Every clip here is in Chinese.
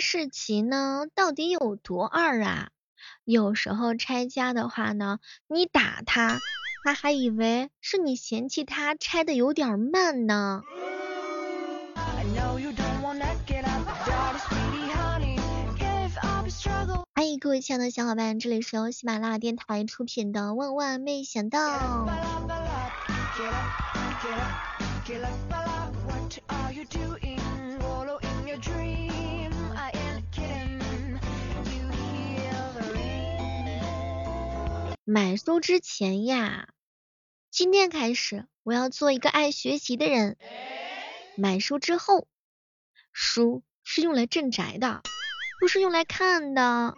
士奇呢，到底有多二啊？有时候拆家的话呢，你打他，他还以为是你嫌弃他拆的有点慢呢。欢迎各位亲爱的小伙伴，这里是由喜马拉雅电台出品的《万万没想到》。买书之前呀，今天开始我要做一个爱学习的人。买书之后，书是用来镇宅的，不是用来看的。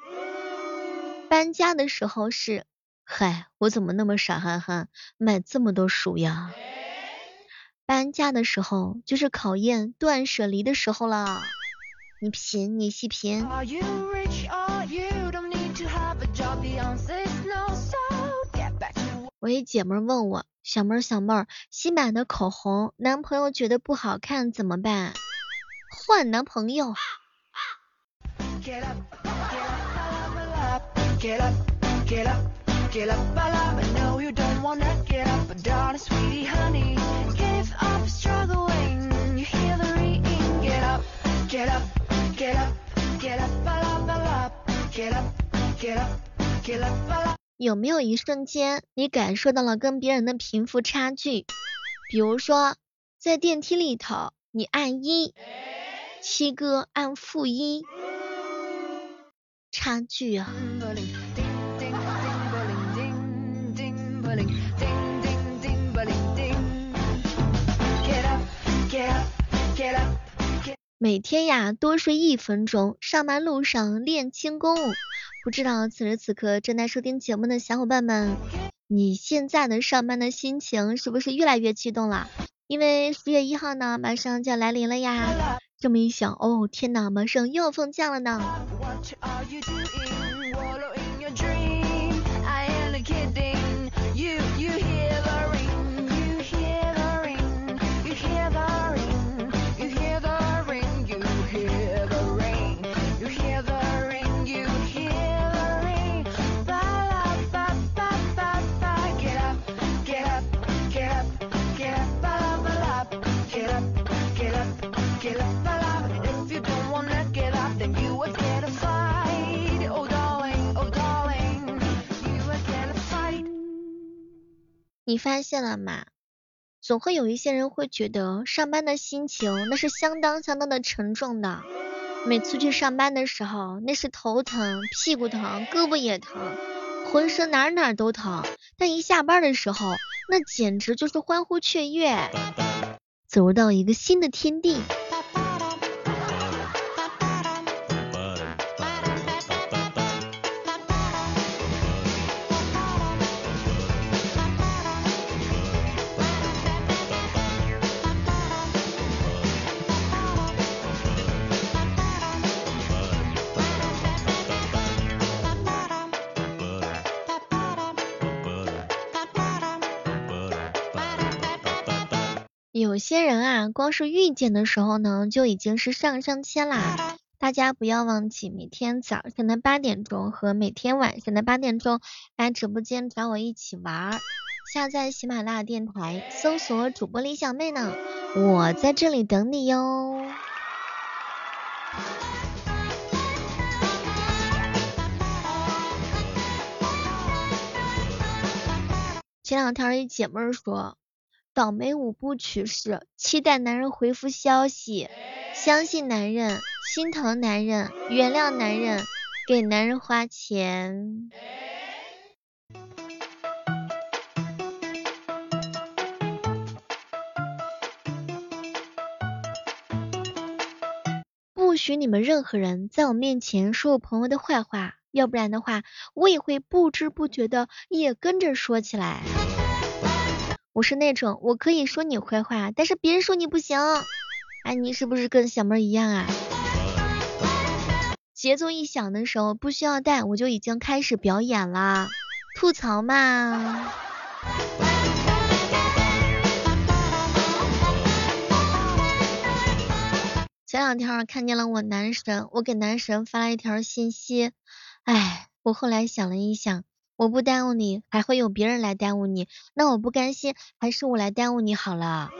搬家的时候是，嗨，我怎么那么傻憨憨，买这么多书呀？搬家的时候就是考验断舍离的时候了。你品，你细品。我一姐妹问我，小妹儿小妹儿，新买的口红，男朋友觉得不好看怎么办？换男朋友。有没有一瞬间，你感受到了跟别人的贫富差距？比如说，在电梯里头，你按一，七哥按负一，差距啊！每天呀，多睡一分钟，上班路上练轻功。不知道此时此刻正在收听节目的小伙伴们，你现在的上班的心情是不是越来越激动了？因为十月一号呢，马上就要来临了呀。这么一想，哦天哪，马上又要放假了呢。你发现了吗？总会有一些人会觉得上班的心情那是相当相当的沉重的。每次去上班的时候，那是头疼、屁股疼、胳膊也疼，浑身哪哪都疼。但一下班的时候，那简直就是欢呼雀跃，走入到一个新的天地。有些人啊，光是遇见的时候呢，就已经是上上签啦。大家不要忘记每天早上的八点钟和每天晚上的八点钟来直播间找我一起玩儿。下载喜马拉雅电台，搜索主播李小妹呢，我在这里等你哟。前两天一姐妹说。倒霉五部曲是期待男人回复消息，相信男人，心疼男人，原谅男人，给男人花钱。不许你们任何人在我面前说我朋友的坏话，要不然的话，我也会不知不觉的也跟着说起来。我是那种我可以说你坏话，但是别人说你不行。哎，你是不是跟小妹一样啊？节奏一响的时候，不需要带，我就已经开始表演了，吐槽嘛。前两天看见了我男神，我给男神发了一条信息，哎，我后来想了一想，我不耽误你，还会有别人来耽误你，那我不甘心，还是我来耽误你好了。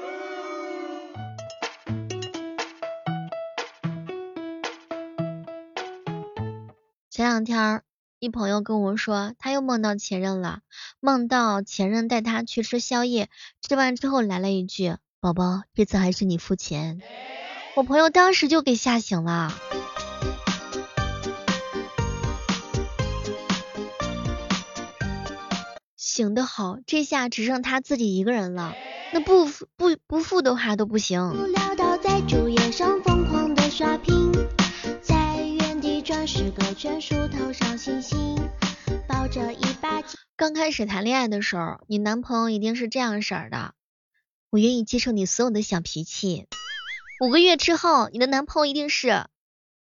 前两天，一朋友跟我说，他又梦到前任了，梦到前任带他去吃宵夜，吃完之后来了一句：“宝宝，这次还是你付钱。”我朋友当时就给吓醒了，醒的好，这下只剩他自己一个人了，那不不不付的话都不行。刚开始谈恋爱的时候，你男朋友一定是这样式儿的，我愿意接受你所有的小脾气。五个月之后，你的男朋友一定是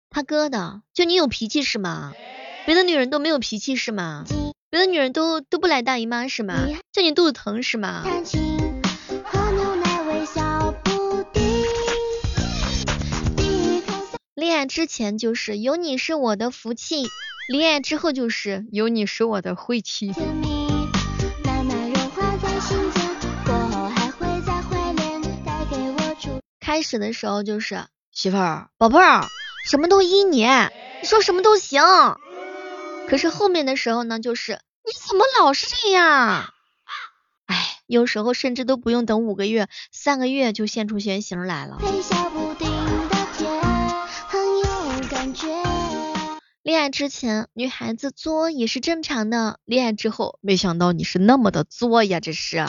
他哥的，就你有脾气是吗？别的女人都没有脾气是吗？别的女人都都不来大姨妈是吗？叫你肚子疼是吗？恋爱之前就是有你是我的福气，恋爱之后就是有你是我的晦气。开始的时候就是媳妇儿、宝贝儿，什么都依你，你说什么都行。可是后面的时候呢，就是你怎么老是这样？哎，有时候甚至都不用等五个月、三个月就现出原形来了。恋爱之前女孩子作也是正常的，恋爱之后没想到你是那么的作呀，这是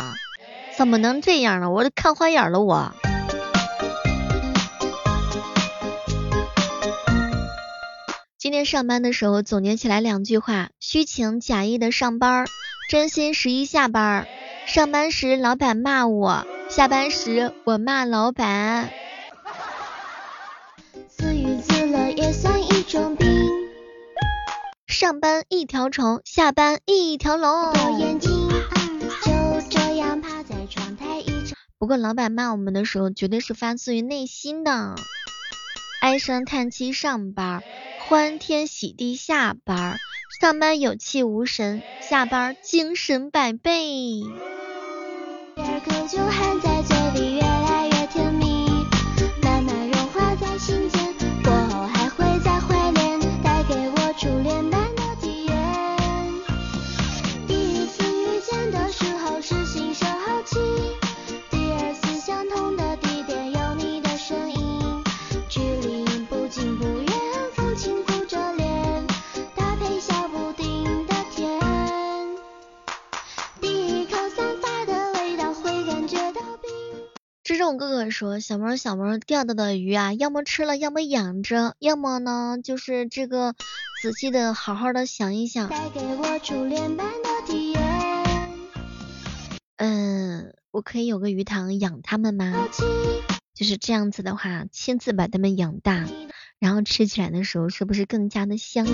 怎么能这样呢？我都看花眼了我。今天上班的时候总结起来两句话：虚情假意的上班，真心实意下班。上班时老板骂我，下班时我骂老板。自娱自乐也算一种病。上班一条虫，下班一条龙。不过老板骂我们的时候，绝对是发自于内心的，唉声叹气上班。欢天喜地下班，上班有气无神，下班精神百倍。说，小猫小猫钓到的鱼啊，要么吃了，要么养着，要么呢就是这个仔细的好好的想一想。嗯，我可以有个鱼塘养它们吗？就是这样子的话，亲自把它们养大，然后吃起来的时候是不是更加的香？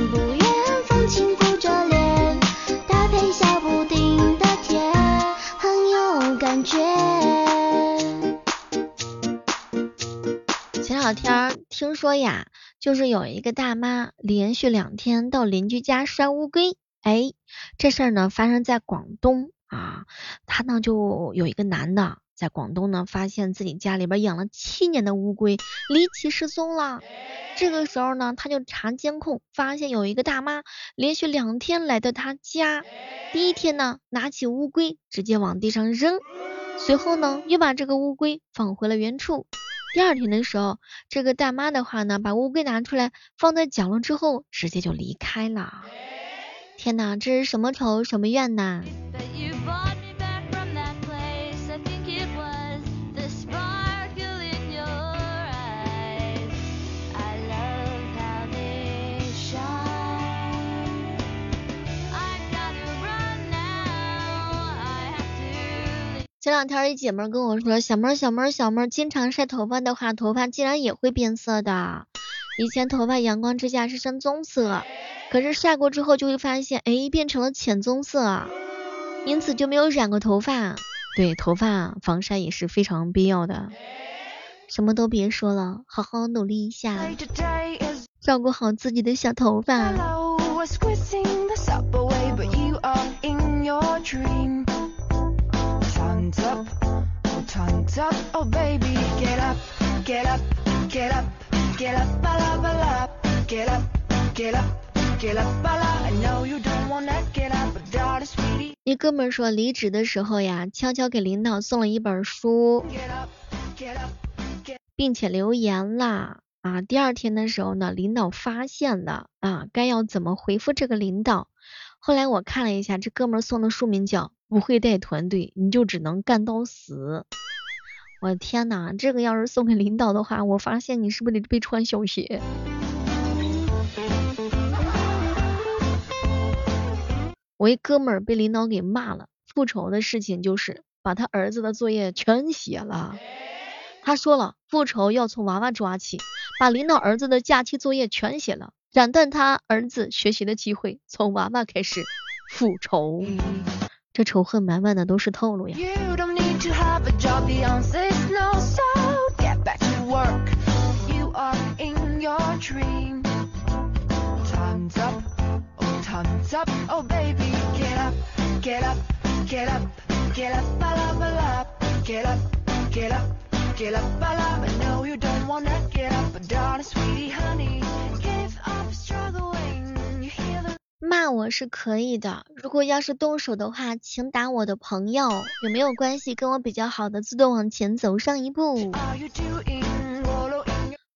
搭配小布丁的甜，很有感觉。老天儿听说呀，就是有一个大妈连续两天到邻居家摔乌龟，哎，这事儿呢发生在广东啊，他呢就有一个男的在广东呢发现自己家里边养了七年的乌龟离奇失踪了，这个时候呢他就查监控，发现有一个大妈连续两天来到他家，第一天呢拿起乌龟直接往地上扔，随后呢又把这个乌龟放回了原处。第二天的时候，这个大妈的话呢，把乌龟拿出来放在角落之后，直接就离开了。天哪，这是什么仇什么怨呐？前两天一姐妹跟我说，小妹小妹小妹经常晒头发的话，头发竟然也会变色的。以前头发阳光之下是深棕色，可是晒过之后就会发现，哎，变成了浅棕色，因此就没有染过头发。对，头发防晒也是非常必要的。什么都别说了，好好努力一下，照顾好自己的小头发。一哥们说离职的时候呀，悄悄给领导送了一本书，并且留言啦啊。第二天的时候呢，领导发现了啊，该要怎么回复这个领导？后来我看了一下，这哥们送的书名叫《不会带团队，你就只能干到死》。我的天呐，这个要是送给领导的话，我发现你是不是得被穿小鞋？我一哥们儿被领导给骂了，复仇的事情就是把他儿子的作业全写了。他说了，复仇要从娃娃抓起，把领导儿子的假期作业全写了，斩断他儿子学习的机会，从娃娃开始复仇。这仇恨满满的都是套路呀。骂我是可以的，如果要是动手的话，请打我的朋友，有没有关系？跟我比较好的，自动往前走上一步。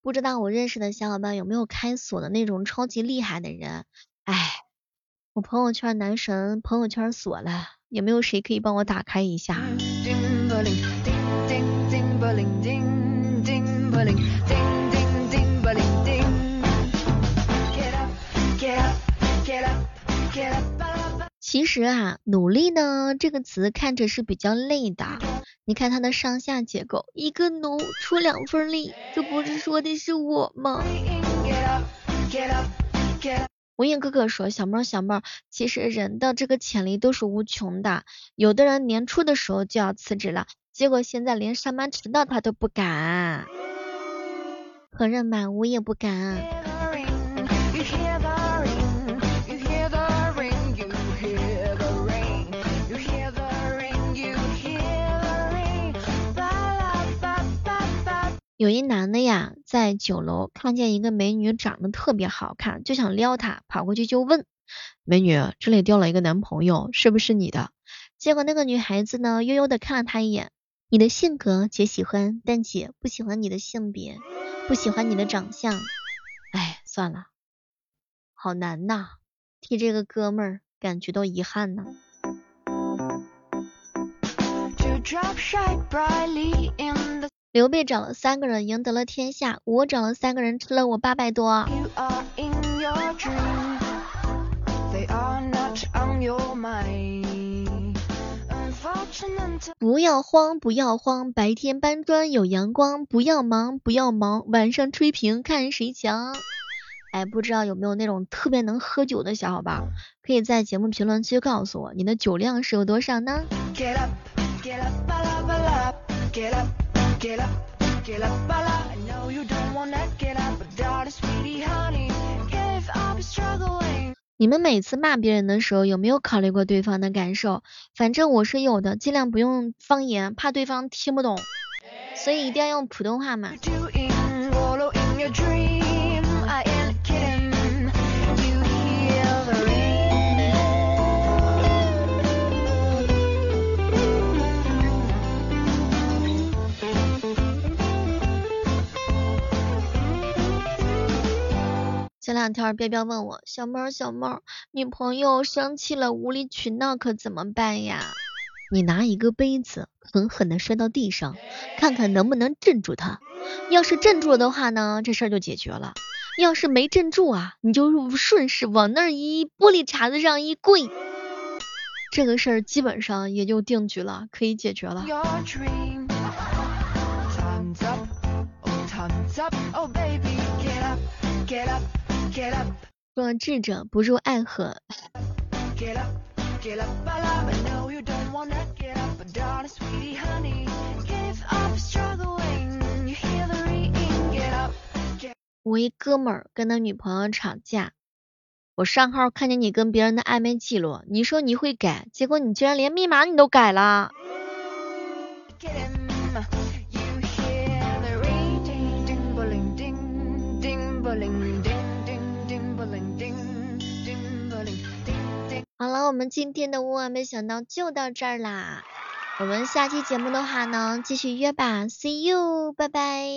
不知道我认识的小伙伴有没有开锁的那种超级厉害的人？哎，我朋友圈男神朋友圈锁了，有没有谁可以帮我打开一下？其实啊，努力呢这个词看着是比较累的。你看它的上下结构，一个奴出两份力，这不是说的是我吗？无影哥哥说，小猫小猫，其实人的这个潜力都是无穷的。有的人年初的时候就要辞职了，结果现在连上班迟到他都不敢。承认吧，我也不敢。有一男的呀，在酒楼看见一个美女长得特别好看，就想撩她，跑过去就问美女：“这里掉了一个男朋友，是不是你的？”结果那个女孩子呢，悠悠的看了他一眼：“你的性格姐喜欢，但姐不喜欢你的性别，不喜欢你的长相。”哎，算了，好难呐，替这个哥们儿感觉到遗憾呐。刘备找了三个人赢得了天下，我找了三个人吃了我八百多。不要慌，不要慌，白天搬砖有阳光。不要忙，不要忙，晚上吹瓶看谁强。哎，不知道有没有那种特别能喝酒的小伙伴，可以在节目评论区告诉我你的酒量是有多少呢？你们每次骂别人的时候，有没有考虑过对方的感受？反正我是有的，尽量不用方言，怕对方听不懂，所以一定要用普通话嘛。这两天彪彪问我，小猫小猫，女朋友生气了无理取闹可怎么办呀？你拿一个杯子狠狠的摔到地上，看看能不能镇住她。要是镇住了的话呢，这事儿就解决了；要是没镇住啊，你就顺势往那儿一玻璃碴子上一跪，这个事儿基本上也就定局了，可以解决了。若智者不入爱河。我一哥们儿跟他女朋友吵架，我上号看见你跟别人的暧昧记录，你说你会改，结果你居然连密码你都改了。好了，我们今天的万万没想到就到这儿啦。我们下期节目的话呢，继续约吧，See you，拜拜。